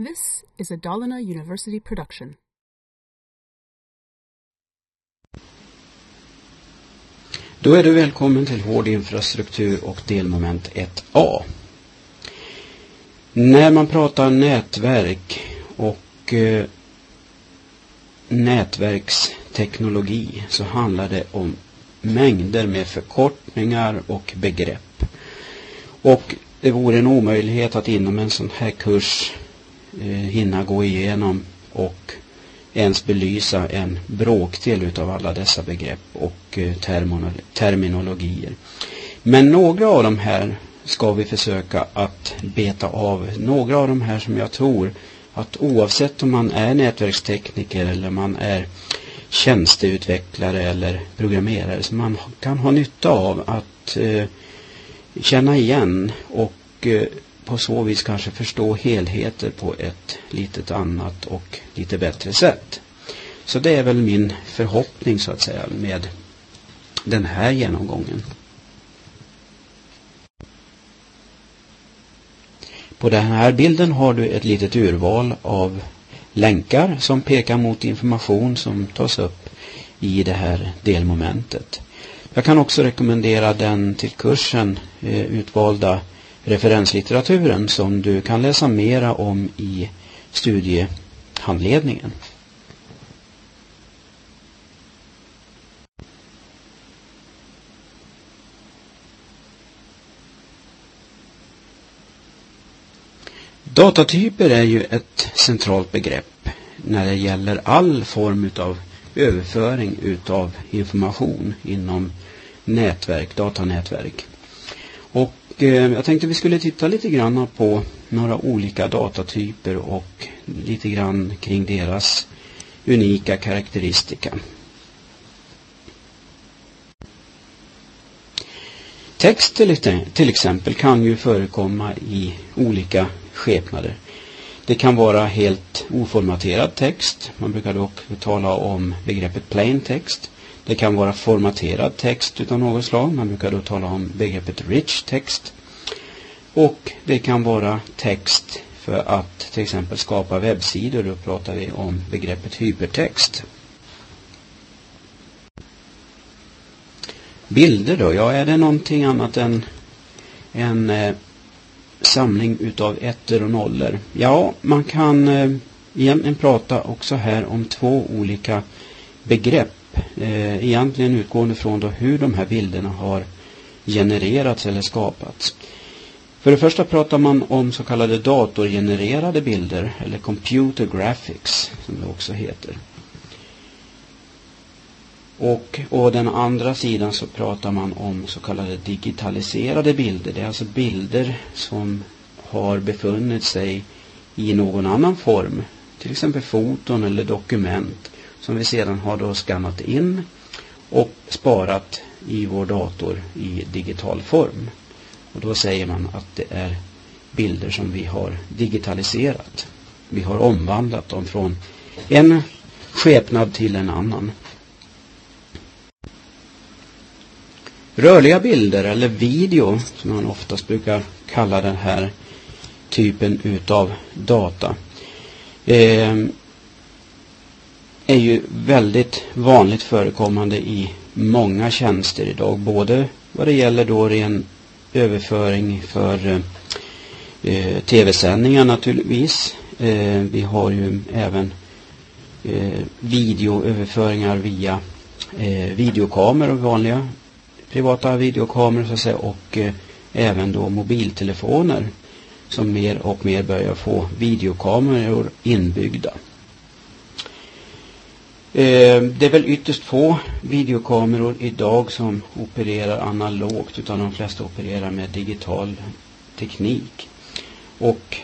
This is a Dalarna University production. Då är du välkommen till Hård infrastruktur och delmoment 1A. När man pratar nätverk och eh, nätverksteknologi så handlar det om mängder med förkortningar och begrepp. Och det vore en omöjlighet att inom en sån här kurs Eh, hinna gå igenom och ens belysa en bråkdel utav alla dessa begrepp och eh, terminologier. Men några av de här ska vi försöka att beta av. Några av de här som jag tror att oavsett om man är nätverkstekniker eller man är tjänsteutvecklare eller programmerare så man kan ha nytta av att eh, känna igen och eh, på så vis kanske förstå helheter på ett litet annat och lite bättre sätt. Så det är väl min förhoppning så att säga med den här genomgången. På den här bilden har du ett litet urval av länkar som pekar mot information som tas upp i det här delmomentet. Jag kan också rekommendera den till kursen eh, utvalda referenslitteraturen som du kan läsa mera om i studiehandledningen. Datatyper är ju ett centralt begrepp när det gäller all form av överföring utav information inom nätverk, datanätverk. Och eh, jag tänkte vi skulle titta lite grann på några olika datatyper och lite grann kring deras unika karaktäristika. Text till, till exempel kan ju förekomma i olika skepnader. Det kan vara helt oformaterad text. Man brukar dock tala om begreppet plain text. Det kan vara formaterad text utav något slag. Man brukar då tala om begreppet rich text. Och det kan vara text för att till exempel skapa webbsidor. Då pratar vi om begreppet hypertext. Bilder då? Ja, är det någonting annat än en eh, samling utav ettor och nollor? Ja, man kan eh, egentligen prata också här om två olika begrepp. Eh, egentligen utgående från då hur de här bilderna har genererats eller skapats. För det första pratar man om så kallade datorgenererade bilder eller computer graphics som det också heter. Och å den andra sidan så pratar man om så kallade digitaliserade bilder. Det är alltså bilder som har befunnit sig i någon annan form. Till exempel foton eller dokument som vi sedan har då skannat in och sparat i vår dator i digital form. Och då säger man att det är bilder som vi har digitaliserat. Vi har omvandlat dem från en skepnad till en annan. Rörliga bilder eller video som man oftast brukar kalla den här typen utav data eh, är ju väldigt vanligt förekommande i många tjänster idag. Både vad det gäller då ren överföring för eh, eh, tv-sändningar naturligtvis. Eh, vi har ju även eh, videoöverföringar via eh, videokameror, vanliga privata videokameror så att säga och eh, även då mobiltelefoner som mer och mer börjar få videokameror inbyggda. Eh, det är väl ytterst få videokameror idag som opererar analogt utan de flesta opererar med digital teknik. Och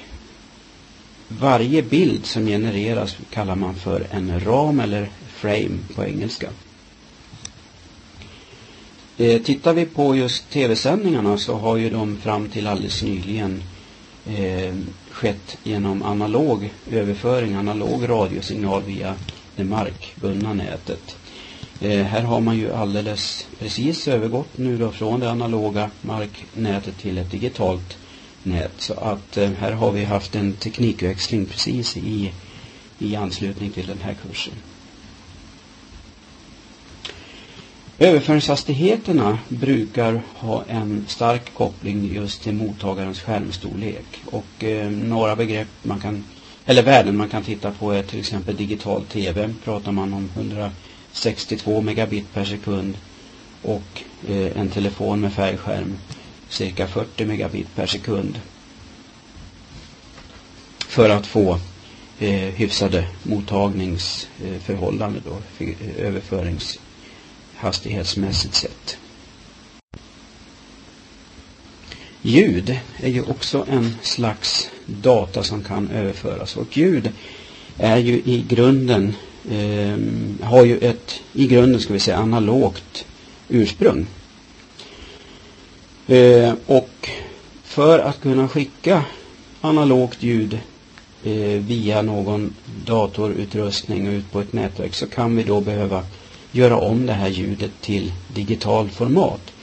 varje bild som genereras kallar man för en ram eller frame på engelska. Eh, tittar vi på just tv-sändningarna så har ju de fram till alldeles nyligen eh, skett genom analog överföring, analog radiosignal via det markbundna nätet. Eh, här har man ju alldeles precis övergått nu då från det analoga marknätet till ett digitalt nät. Så att eh, här har vi haft en teknikväxling precis i, i anslutning till den här kursen. Överföringshastigheterna brukar ha en stark koppling just till mottagarens skärmstorlek och eh, några begrepp man kan eller värden man kan titta på är till exempel digital tv pratar man om 162 megabit per sekund och eh, en telefon med färgskärm cirka 40 megabit per sekund för att få eh, hyfsade mottagningsförhållanden eh, då, eh, överföringshastighetsmässigt sett. Ljud är ju också en slags data som kan överföras och ljud är ju i grunden eh, har ju ett i grunden ska vi säga analogt ursprung. Eh, och för att kunna skicka analogt ljud eh, via någon datorutrustning ut på ett nätverk så kan vi då behöva göra om det här ljudet till digital format.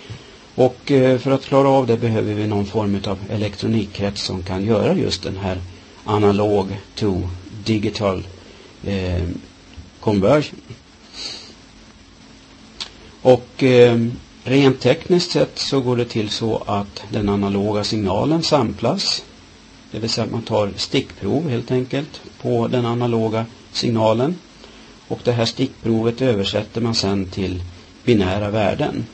Och eh, för att klara av det behöver vi någon form av elektronikkrets som kan göra just den här analog to digital eh, conversion. Och eh, rent tekniskt sett så går det till så att den analoga signalen samplas. Det vill säga att man tar stickprov helt enkelt på den analoga signalen. Och det här stickprovet översätter man sen till binära värden.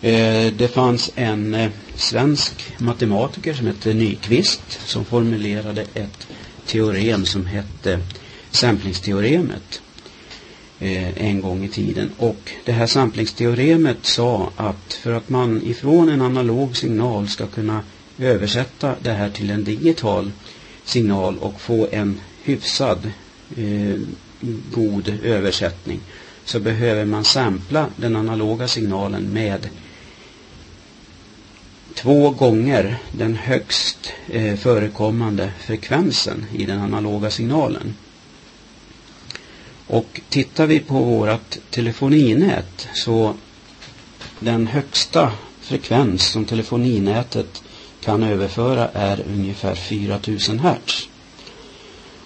Eh, det fanns en eh, svensk matematiker som hette Nyqvist som formulerade ett teorem som hette samplingsteoremet eh, en gång i tiden. Och det här samplingsteoremet sa att för att man ifrån en analog signal ska kunna översätta det här till en digital signal och få en hyfsad eh, god översättning så behöver man sampla den analoga signalen med två gånger den högst eh, förekommande frekvensen i den analoga signalen. Och tittar vi på vårt telefoninät så den högsta frekvens som telefoninätet kan överföra är ungefär 4000 Hz.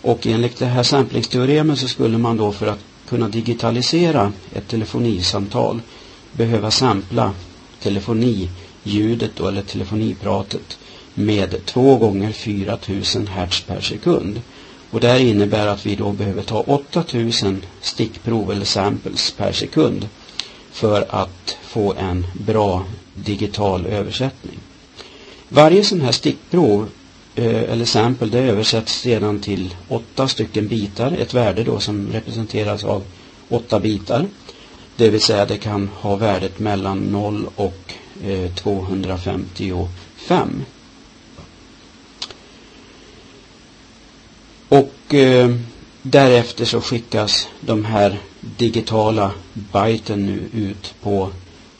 Och enligt det här samplingsteoremet så skulle man då för att kunna digitalisera ett telefonisamtal behöva sampla telefoni ljudet då, eller telefonipratet med två gånger 4000 hertz per sekund. Och det här innebär att vi då behöver ta 8000 stickprov eller samples per sekund för att få en bra digital översättning. Varje sån här stickprov eh, eller sample det översätts sedan till åtta stycken bitar, ett värde då som representeras av åtta bitar. Det vill säga det kan ha värdet mellan 0 och Eh, 255. Och eh, därefter så skickas de här digitala byten nu ut på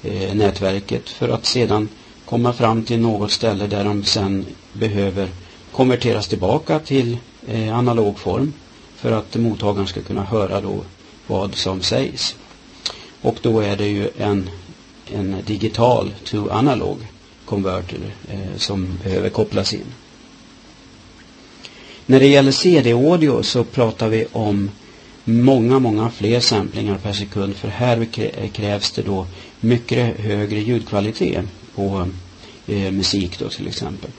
eh, nätverket för att sedan komma fram till något ställe där de sen behöver konverteras tillbaka till eh, analog form för att mottagaren ska kunna höra då vad som sägs. Och då är det ju en, en digital to analog converter eh, som behöver kopplas in. När det gäller CD-audio så pratar vi om många, många fler samplingar per sekund för här krävs det då mycket högre ljudkvalitet på eh, musik då till exempel.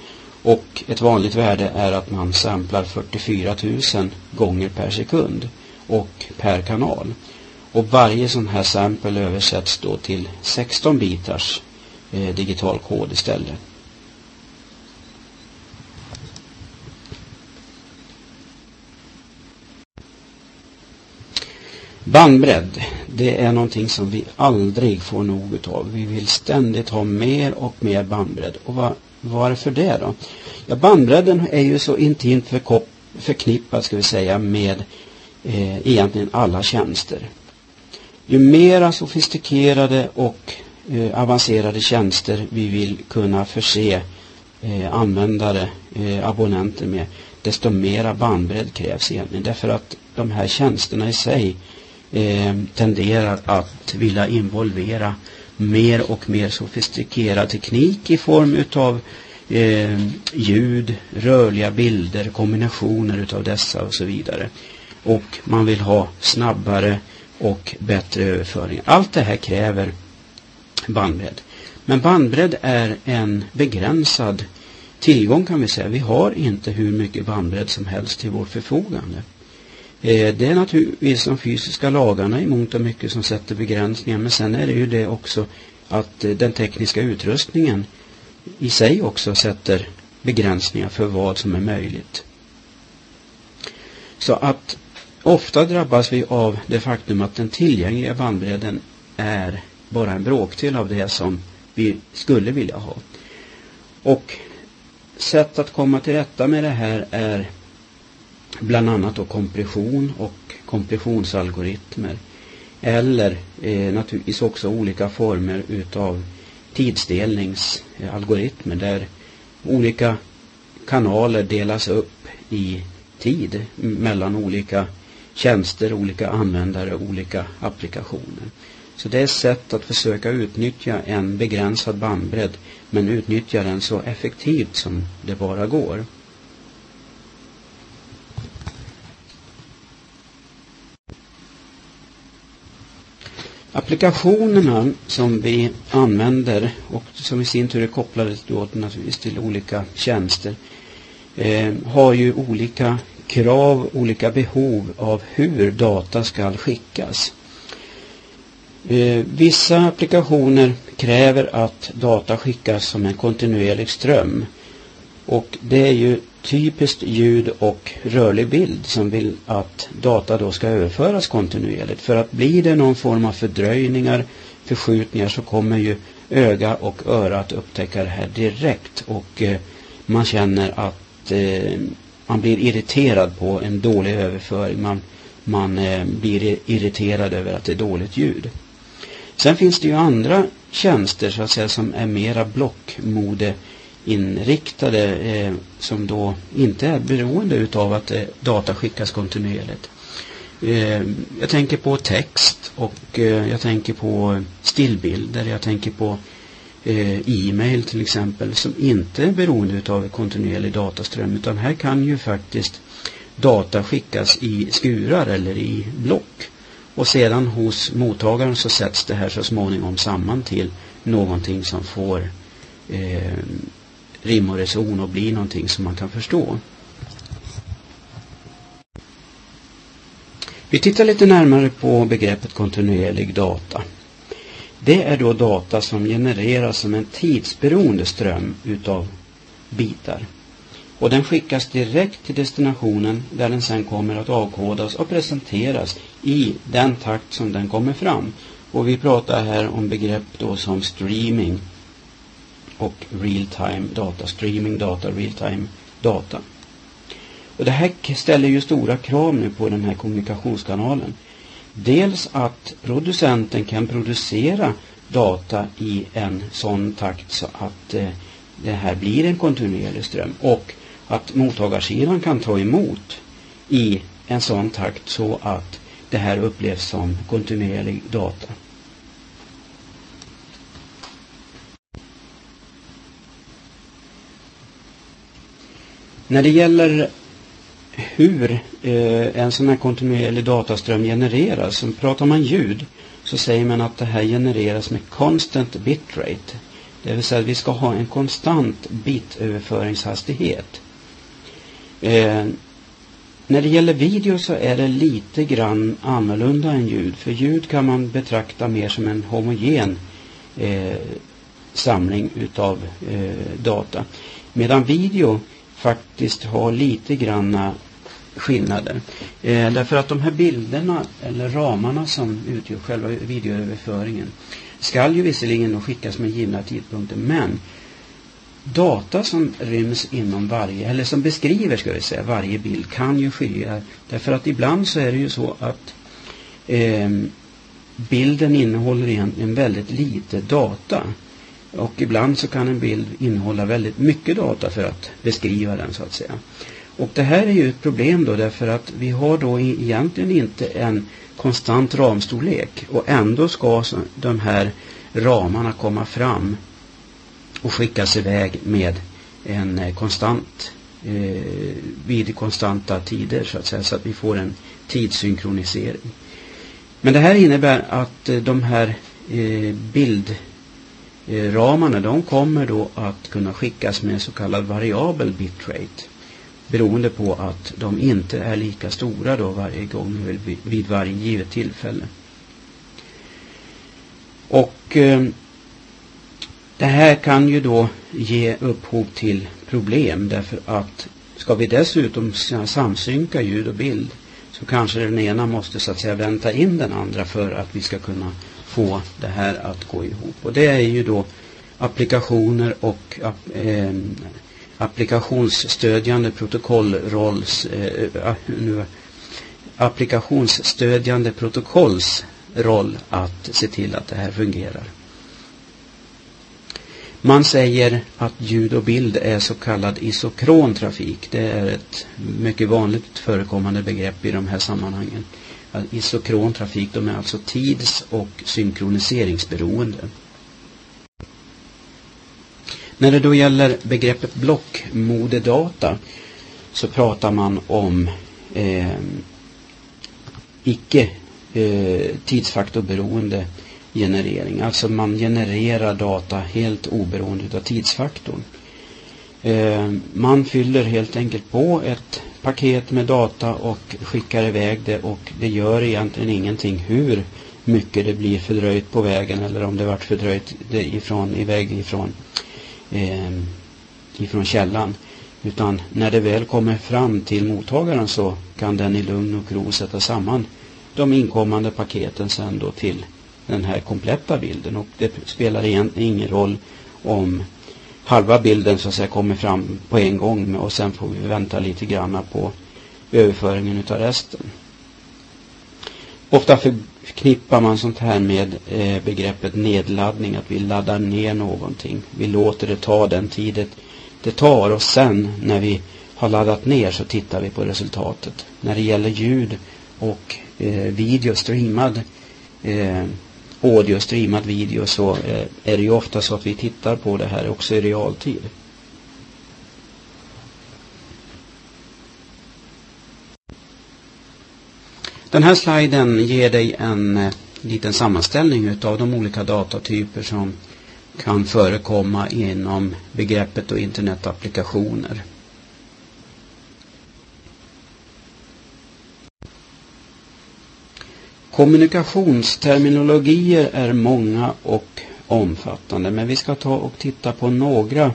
Och ett vanligt värde är att man samplar 44 000 gånger per sekund och per kanal. Och varje sån här sample översätts då till 16 bitars eh, digital kod istället. Bandbredd, det är någonting som vi aldrig får nog utav. Vi vill ständigt ha mer och mer bandbredd. Och va, varför det då? Ja, bandbredden är ju så intimt förknippad, ska vi säga, med eh, egentligen alla tjänster. Ju mera sofistikerade och eh, avancerade tjänster vi vill kunna förse eh, användare, eh, abonnenter med, desto mera bandbredd krävs egentligen. Därför att de här tjänsterna i sig eh, tenderar att vilja involvera mer och mer sofistikerad teknik i form utav eh, ljud, rörliga bilder, kombinationer utav dessa och så vidare. Och man vill ha snabbare och bättre överföring. Allt det här kräver bandbredd. Men bandbredd är en begränsad tillgång kan vi säga. Vi har inte hur mycket bandbredd som helst till vårt förfogande. Eh, det är naturligtvis de fysiska lagarna i mångt och mycket som sätter begränsningar men sen är det ju det också att eh, den tekniska utrustningen i sig också sätter begränsningar för vad som är möjligt. Så att ofta drabbas vi av det faktum att den tillgängliga bandbredden är bara en bråkdel av det som vi skulle vilja ha. Och sätt att komma till rätta med det här är bland annat då kompression och kompressionsalgoritmer. Eller eh, naturligtvis också olika former utav tidsdelningsalgoritmer där olika kanaler delas upp i tid mellan olika tjänster, olika användare, olika applikationer. Så det är ett sätt att försöka utnyttja en begränsad bandbredd men utnyttja den så effektivt som det bara går. Applikationerna som vi använder och som i sin tur är kopplade då naturligtvis till olika tjänster eh, har ju olika krav, olika behov av hur data ska skickas. Eh, vissa applikationer kräver att data skickas som en kontinuerlig ström. Och det är ju typiskt ljud och rörlig bild som vill att data då ska överföras kontinuerligt. För att blir det någon form av fördröjningar, förskjutningar så kommer ju öga och öra att upptäcka det här direkt. Och eh, man känner att eh, man blir irriterad på en dålig överföring. Man, man eh, blir irriterad över att det är dåligt ljud. Sen finns det ju andra tjänster så att säga som är mera blockmodeinriktade eh, som då inte är beroende utav att eh, data skickas kontinuerligt. Eh, jag tänker på text och eh, jag tänker på stillbilder, jag tänker på eh, Eh, e-mail till exempel som inte är beroende utav kontinuerlig dataström utan här kan ju faktiskt data skickas i skurar eller i block. Och sedan hos mottagaren så sätts det här så småningom samman till någonting som får eh, rim och reson och blir någonting som man kan förstå. Vi tittar lite närmare på begreppet kontinuerlig data. Det är då data som genereras som en tidsberoende ström utav bitar. Och den skickas direkt till destinationen där den sen kommer att avkodas och presenteras i den takt som den kommer fram. Och vi pratar här om begrepp då som streaming och real-time data, streaming data, real-time data. Och det här ställer ju stora krav nu på den här kommunikationskanalen. Dels att producenten kan producera data i en sån takt så att eh, det här blir en kontinuerlig ström och att mottagarsidan kan ta emot i en sån takt så att det här upplevs som kontinuerlig data. När det gäller hur Eh, en sån här kontinuerlig dataström genereras, så pratar man ljud så säger man att det här genereras med constant bitrate. Det vill säga att vi ska ha en konstant bitöverföringshastighet. Eh, när det gäller video så är det lite grann annorlunda än ljud. För ljud kan man betrakta mer som en homogen eh, samling utav eh, data. Medan video faktiskt har lite granna skillnader. Eh, därför att de här bilderna eller ramarna som utgör själva videoöverföringen skall ju visserligen skickas med givna tidpunkter men data som ryms inom varje, eller som beskriver ska vi säga, varje bild kan ju skilja. Därför att ibland så är det ju så att eh, bilden innehåller egentligen väldigt lite data. Och ibland så kan en bild innehålla väldigt mycket data för att beskriva den så att säga. Och det här är ju ett problem då därför att vi har då egentligen inte en konstant ramstorlek och ändå ska de här ramarna komma fram och skickas iväg med en eh, konstant eh, vid konstanta tider så att säga så att vi får en tidssynkronisering. Men det här innebär att eh, de här eh, bildramarna eh, de kommer då att kunna skickas med så kallad variabel bitrate beroende på att de inte är lika stora då varje gång vid varje givet tillfälle. Och eh, det här kan ju då ge upphov till problem därför att ska vi dessutom samsynka ljud och bild så kanske den ena måste så att säga vänta in den andra för att vi ska kunna få det här att gå ihop. Och det är ju då applikationer och eh, applikationsstödjande protokollrolls eh, nu, applikationsstödjande protokolls roll att se till att det här fungerar. Man säger att ljud och bild är så kallad isokron trafik. Det är ett mycket vanligt förekommande begrepp i de här sammanhangen. Isokron trafik, de är alltså tids- och synkroniseringsberoende. När det då gäller begreppet blockmodedata så pratar man om eh, icke eh, tidsfaktorberoende generering. Alltså man genererar data helt oberoende av tidsfaktorn. Eh, man fyller helt enkelt på ett paket med data och skickar iväg det och det gör egentligen ingenting hur mycket det blir fördröjt på vägen eller om det varit fördröjt ifrån, iväg ifrån, eh, ifrån källan. Utan när det väl kommer fram till mottagaren så kan den i lugn och ro sätta samman de inkommande paketen sen då till den här kompletta bilden och det spelar egentligen ingen roll om halva bilden så att säga kommer fram på en gång och sen får vi vänta lite granna på överföringen utav resten. Ofta förknippar man sånt här med eh, begreppet nedladdning, att vi laddar ner någonting. Vi låter det ta den tid det tar och sen när vi har laddat ner så tittar vi på resultatet. När det gäller ljud och eh, video streamad eh, audio streamad video så eh, är det ju ofta så att vi tittar på det här också i realtid. Den här sliden ger dig en eh, liten sammanställning utav de olika datatyper som kan förekomma inom begreppet och internetapplikationer. Kommunikationsterminologier är många och omfattande men vi ska ta och titta på några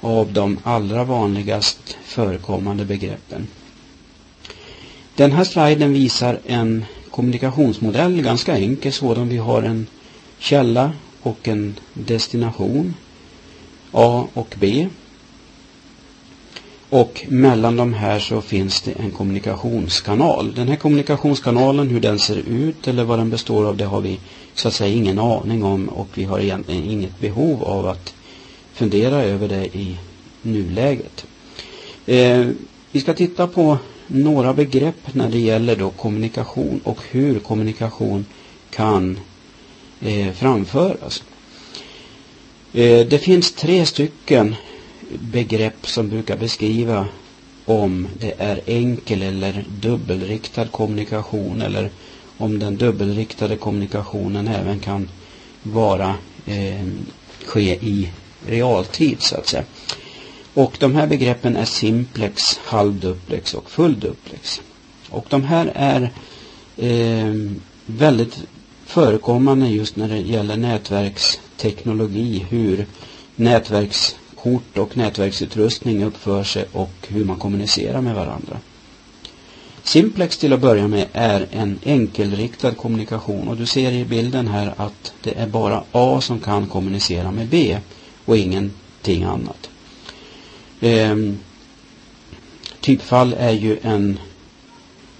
av de allra vanligast förekommande begreppen. Den här sliden visar en kommunikationsmodell, ganska enkel sådan. Vi har en källa och en destination, A och B. Och mellan de här så finns det en kommunikationskanal. Den här kommunikationskanalen, hur den ser ut eller vad den består av, det har vi så att säga ingen aning om och vi har egentligen inget behov av att fundera över det i nuläget. Eh, vi ska titta på några begrepp när det gäller då kommunikation och hur kommunikation kan eh, framföras. Eh, det finns tre stycken begrepp som brukar beskriva om det är enkel eller dubbelriktad kommunikation eller om den dubbelriktade kommunikationen även kan vara eh, ske i realtid så att säga. Och de här begreppen är simplex, halvduplex och fullduplex. Och de här är eh, väldigt förekommande just när det gäller nätverksteknologi, hur nätverkskort och nätverksutrustning uppför sig och hur man kommunicerar med varandra. Simplex till att börja med är en enkelriktad kommunikation och du ser i bilden här att det är bara A som kan kommunicera med B och ingenting annat. Eh, typfall är ju en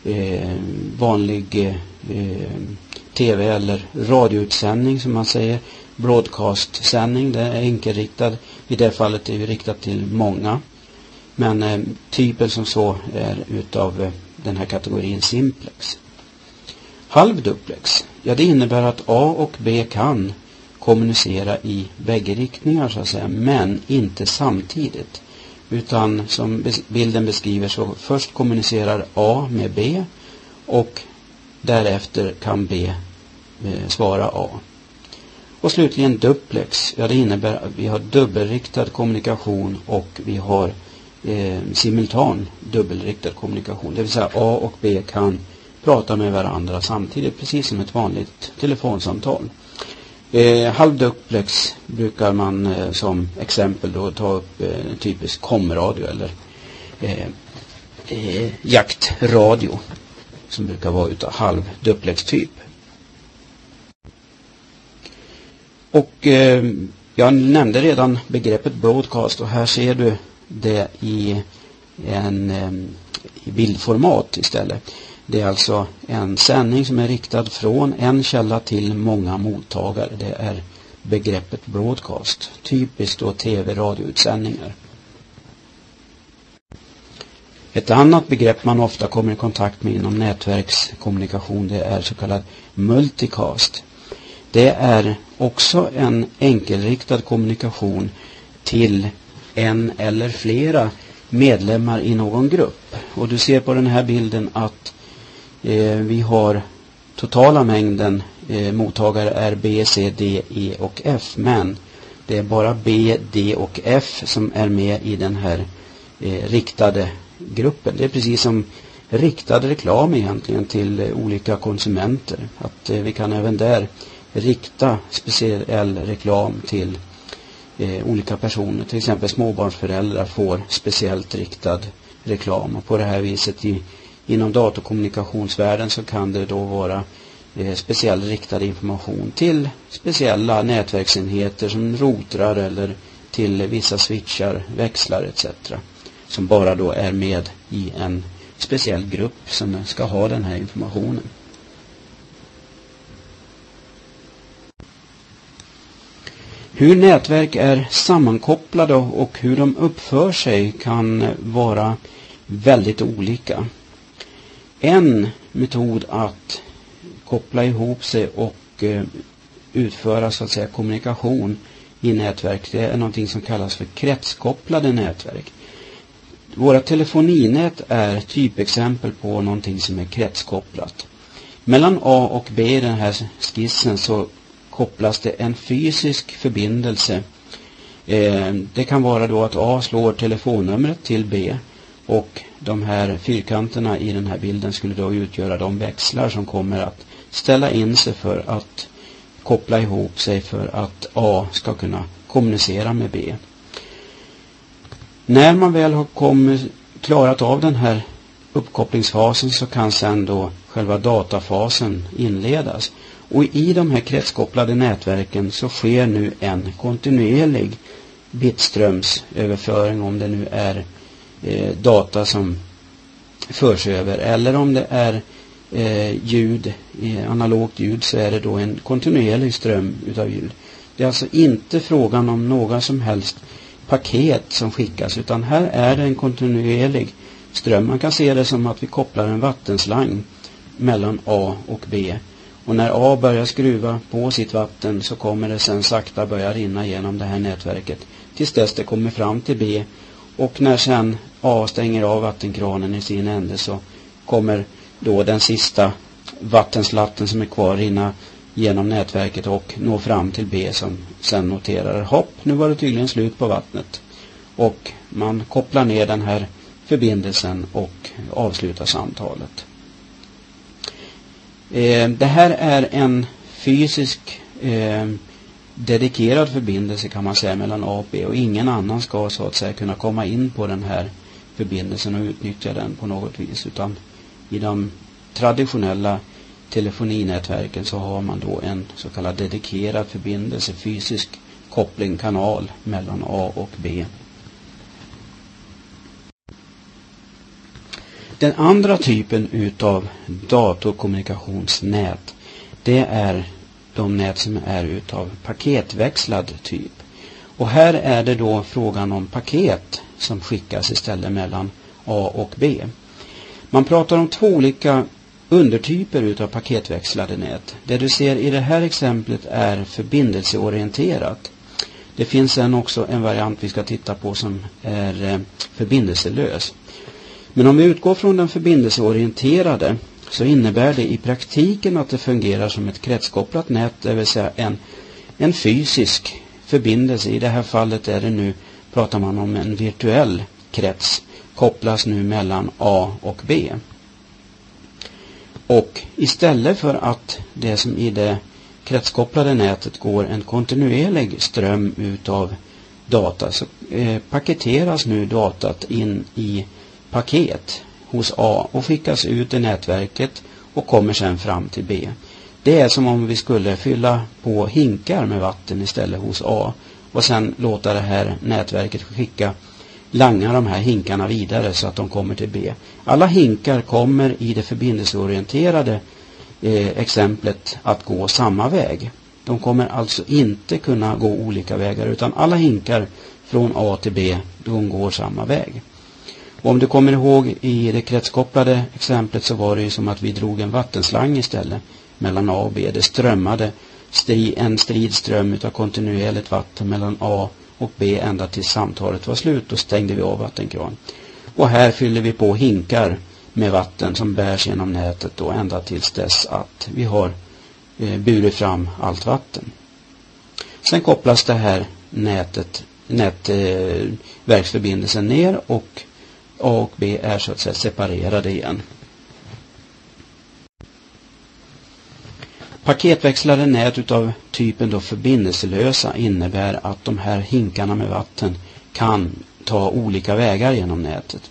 eh, vanlig eh, tv eller radioutsändning som man säger broadcast-sändning. Det är enkelriktad. I det fallet är det riktat till många. Men eh, typen som så är utav eh, den här kategorin simplex. Halvduplex. Ja, det innebär att A och B kan kommunicera i bägge riktningar så att säga, men inte samtidigt. Utan som bilden beskriver så först kommunicerar A med B och därefter kan B eh, svara A. Och slutligen duplex. Ja, det innebär att vi har dubbelriktad kommunikation och vi har eh, simultan dubbelriktad kommunikation. Det vill säga A och B kan prata med varandra samtidigt, precis som ett vanligt telefonsamtal. Eh, halvduplex brukar man eh, som exempel då ta upp eh, typisk komradio eller eh, eh, jaktradio som brukar vara utav halvduplex typ. Och eh, jag nämnde redan begreppet broadcast och här ser du det i en eh, i bildformat istället. Det är alltså en sändning som är riktad från en källa till många mottagare. Det är begreppet broadcast. Typiskt då tv-radioutsändningar. Ett annat begrepp man ofta kommer i kontakt med inom nätverkskommunikation det är så kallad multicast. Det är också en enkelriktad kommunikation till en eller flera medlemmar i någon grupp. Och du ser på den här bilden att Eh, vi har totala mängden eh, mottagare är B, C, D, E och F. Men det är bara B, D och F som är med i den här eh, riktade gruppen. Det är precis som riktad reklam egentligen till olika konsumenter. Att vi kan även där rikta speciell reklam till olika personer. Till exempel småbarnsföräldrar får speciellt riktad reklam. Och på det här viset i, inom datorkommunikationsvärlden så kan det då vara eh, speciell riktad information till speciella nätverksenheter som routrar eller till vissa switchar, växlar etc. Som bara då är med i en speciell grupp som ska ha den här informationen. Hur nätverk är sammankopplade och hur de uppför sig kan vara väldigt olika. En metod att koppla ihop sig och eh, utföra så att säga kommunikation i nätverk det är någonting som kallas för kretskopplade nätverk. Våra telefoninät är typexempel på någonting som är kretskopplat. Mellan A och B i den här skissen så kopplas det en fysisk förbindelse. Eh, det kan vara då att A slår telefonnumret till B och de här fyrkanterna i den här bilden skulle då utgöra de växlar som kommer att ställa in sig för att koppla ihop sig för att A ska kunna kommunicera med B. När man väl har kommit, klarat av den här uppkopplingsfasen så kan sedan då själva datafasen inledas. Och i de här kretskopplade nätverken så sker nu en kontinuerlig bitströmsöverföring om det nu är eh, data som förs över eller om det är eh, ljud, eh, analogt ljud så är det då en kontinuerlig ström utav ljud. Det är alltså inte frågan om några som helst paket som skickas utan här är det en kontinuerlig ström. Man kan se det som att vi kopplar en vattenslang mellan A och B och när A börjar skruva på sitt vatten så kommer det sen sakta börja rinna genom det här nätverket tills dess det kommer fram till B. Och när sen A stänger av vattenkranen i sin ände så kommer då den sista vattenslatten som är kvar rinna genom nätverket och nå fram till B som sen noterar hopp, nu var det tydligen slut på vattnet. Och man kopplar ner den här förbindelsen och avslutar samtalet. Eh, det här är en fysisk eh, dedikerad förbindelse kan man säga mellan A och B och ingen annan ska så att säga kunna komma in på den här förbindelsen och utnyttja den på något vis utan i de traditionella telefoninätverken så har man då en så kallad dedikerad förbindelse, fysisk koppling, kanal mellan A och B. Den andra typen utav datorkommunikationsnät det är de nät som är utav paketväxlad typ. Och här är det då frågan om paket som skickas istället mellan A och B. Man pratar om två olika undertyper utav paketväxlade nät. Det du ser i det här exemplet är förbindelseorienterat. Det finns sen också en variant vi ska titta på som är eh, förbindelselös. Men om vi utgår från den förbindelseorienterade så innebär det i praktiken att det fungerar som ett kretskopplat nät, det vill säga en, en fysisk förbindelse. I det här fallet är det nu, pratar man om en virtuell krets, kopplas nu mellan A och B. Och istället för att det som i det kretskopplade nätet går en kontinuerlig ström utav data så eh, paketeras nu datat in i paket hos A och skickas ut i nätverket och kommer sedan fram till B. Det är som om vi skulle fylla på hinkar med vatten istället hos A och sen låta det här nätverket skicka langa de här hinkarna vidare så att de kommer till B. Alla hinkar kommer i det förbindelseorienterade eh, exemplet att gå samma väg. De kommer alltså inte kunna gå olika vägar utan alla hinkar från A till B, de går samma väg. Och om du kommer ihåg i det kretskopplade exemplet så var det ju som att vi drog en vattenslang istället mellan A och B. Det strömmade stri, en stridström utav kontinuerligt vatten mellan A och B ända tills samtalet var slut. Då stängde vi av vattenkran. Och här fyller vi på hinkar med vatten som bärs genom nätet då ända tills dess att vi har eh, burit fram allt vatten. Sen kopplas det här nätet, nätverksförbindelsen eh, ner och A och B är så att säga separerade igen. Paketväxlade nät utav typen då förbindelselösa innebär att de här hinkarna med vatten kan ta olika vägar genom nätet.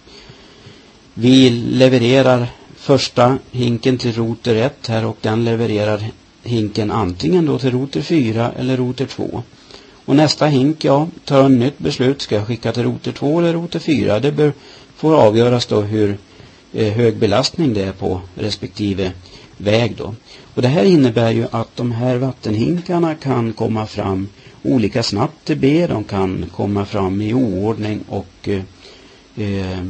Vi levererar första hinken till router 1 här och den levererar hinken antingen då till router 4 eller router 2. Och nästa hink, ja, tar en nytt beslut. Ska jag skicka till router 2 eller router 4? Det bör, får avgöras då hur eh, hög belastning det är på respektive väg då. Och det här innebär ju att de här vattenhinkarna kan komma fram olika snabbt till B. De kan komma fram i oordning och eh, eh,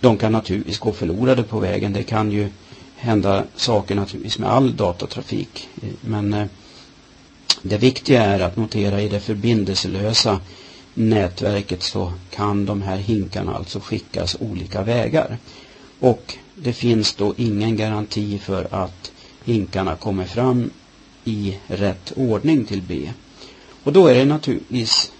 de kan naturligtvis gå förlorade på vägen. Det kan ju hända saker naturligtvis med all datatrafik. Eh, men eh, det viktiga är att notera i det förbindelselösa nätverket så kan de här hinkarna alltså skickas olika vägar. Och det finns då ingen garanti för att hinkarna kommer fram i rätt ordning till B. Och då är det naturligtvis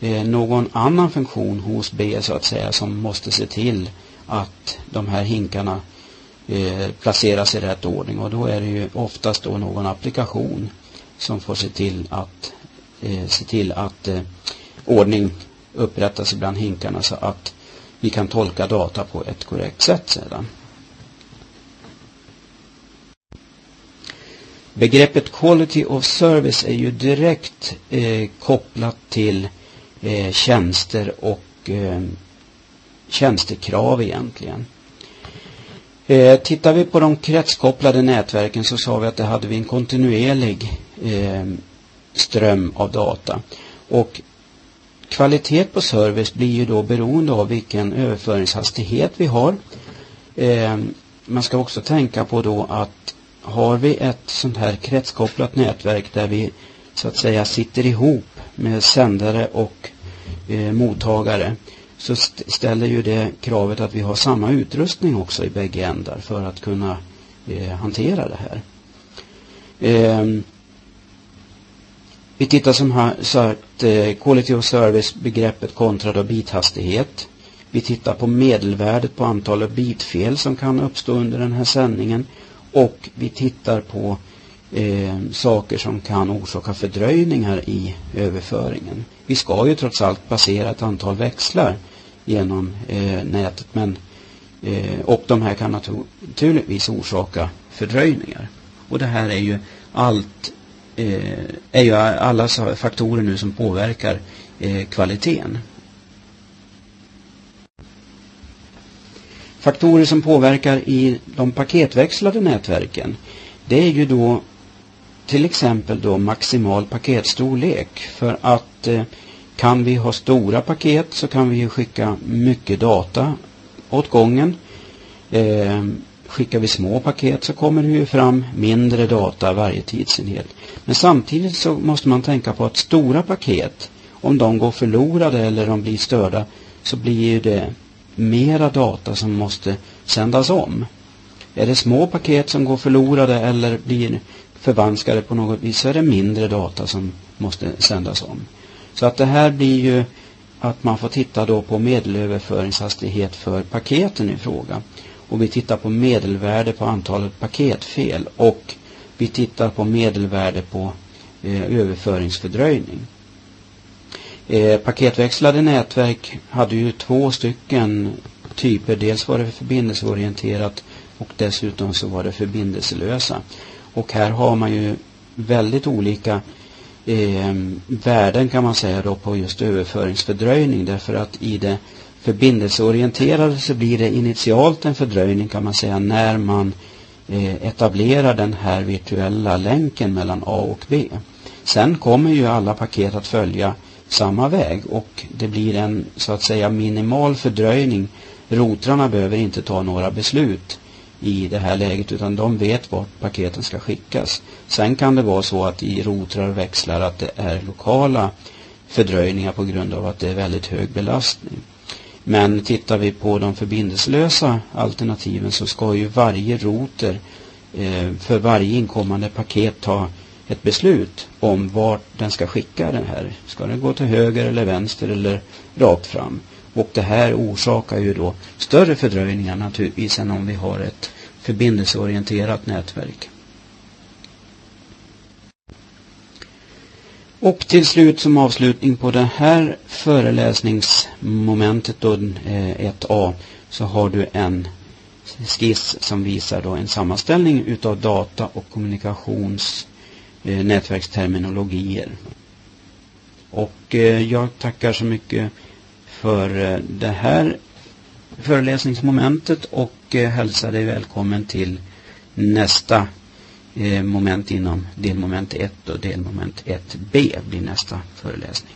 eh, någon annan funktion hos B så att säga som måste se till att de här hinkarna eh, placeras i rätt ordning och då är det ju oftast då någon applikation som får se till att eh, se till att ordning upprättas bland hinkarna så att vi kan tolka data på ett korrekt sätt sedan. Begreppet quality of service är ju direkt eh, kopplat till eh, tjänster och eh, tjänstekrav egentligen. Eh, tittar vi på de kretskopplade nätverken så sa vi att det hade vi en kontinuerlig eh, ström av data. Och kvalitet på service blir ju då beroende av vilken överföringshastighet vi har. Eh, man ska också tänka på då att har vi ett sånt här kretskopplat nätverk där vi så att säga sitter ihop med sändare och eh, mottagare så st ställer ju det kravet att vi har samma utrustning också i bägge ändar för att kunna eh, hantera det här. Eh, vi tittar som sagt eh, quality of service begreppet kontra då bithastighet. Vi tittar på medelvärdet på antalet bitfel som kan uppstå under den här sändningen och vi tittar på eh, saker som kan orsaka fördröjningar i överföringen. Vi ska ju trots allt passera ett antal växlar genom eh, nätet men eh, och de här kan naturligtvis orsaka fördröjningar. Och det här är ju allt Eh, är ju alla faktorer nu som påverkar eh, kvaliteten. Faktorer som påverkar i de paketväxlade nätverken det är ju då till exempel då maximal paketstorlek för att eh, kan vi ha stora paket så kan vi ju skicka mycket data åt gången. Eh, skickar vi små paket så kommer det ju fram mindre data varje tidsenhet. Men samtidigt så måste man tänka på att stora paket, om de går förlorade eller de blir störda, så blir ju det mera data som måste sändas om. Är det små paket som går förlorade eller blir förvanskade på något vis så är det mindre data som måste sändas om. Så att det här blir ju att man får titta då på medelöverföringshastighet för paketen i fråga. Och vi tittar på medelvärde på antalet paketfel och vi tittar på medelvärde på eh, överföringsfördröjning. Eh, paketväxlade nätverk hade ju två stycken typer. Dels var det förbindelseorienterat och dessutom så var det förbindelselösa. Och här har man ju väldigt olika eh, värden kan man säga då på just överföringsfördröjning därför att i det förbindelseorienterade så blir det initialt en fördröjning kan man säga när man Eh, etablera etablerar den här virtuella länken mellan A och B. Sen kommer ju alla paket att följa samma väg och det blir en så att säga minimal fördröjning. Rotrarna behöver inte ta några beslut i det här läget utan de vet vart paketen ska skickas. Sen kan det vara så att i rotrar och växlar att det är lokala fördröjningar på grund av att det är väldigt hög belastning. Men tittar vi på de förbindelselösa alternativen så ska ju varje router eh, för varje inkommande paket ta ett beslut om vart den ska skicka den här. Ska den gå till höger eller vänster eller rakt fram? Och det här orsakar ju då större fördröjningar naturligtvis än om vi har ett förbindelseorienterat nätverk. Och till slut som avslutning på det här föreläsningsmomentet då eh, 1A så har du en skiss som visar då en sammanställning utav data och kommunikations eh, nätverksterminologier. Och eh, jag tackar så mycket för det här föreläsningsmomentet och hälsar dig välkommen till nästa Eh, moment inom delmoment 1 och delmoment 1b blir nästa föreläsning.